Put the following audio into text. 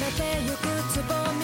めてゆくつぼみ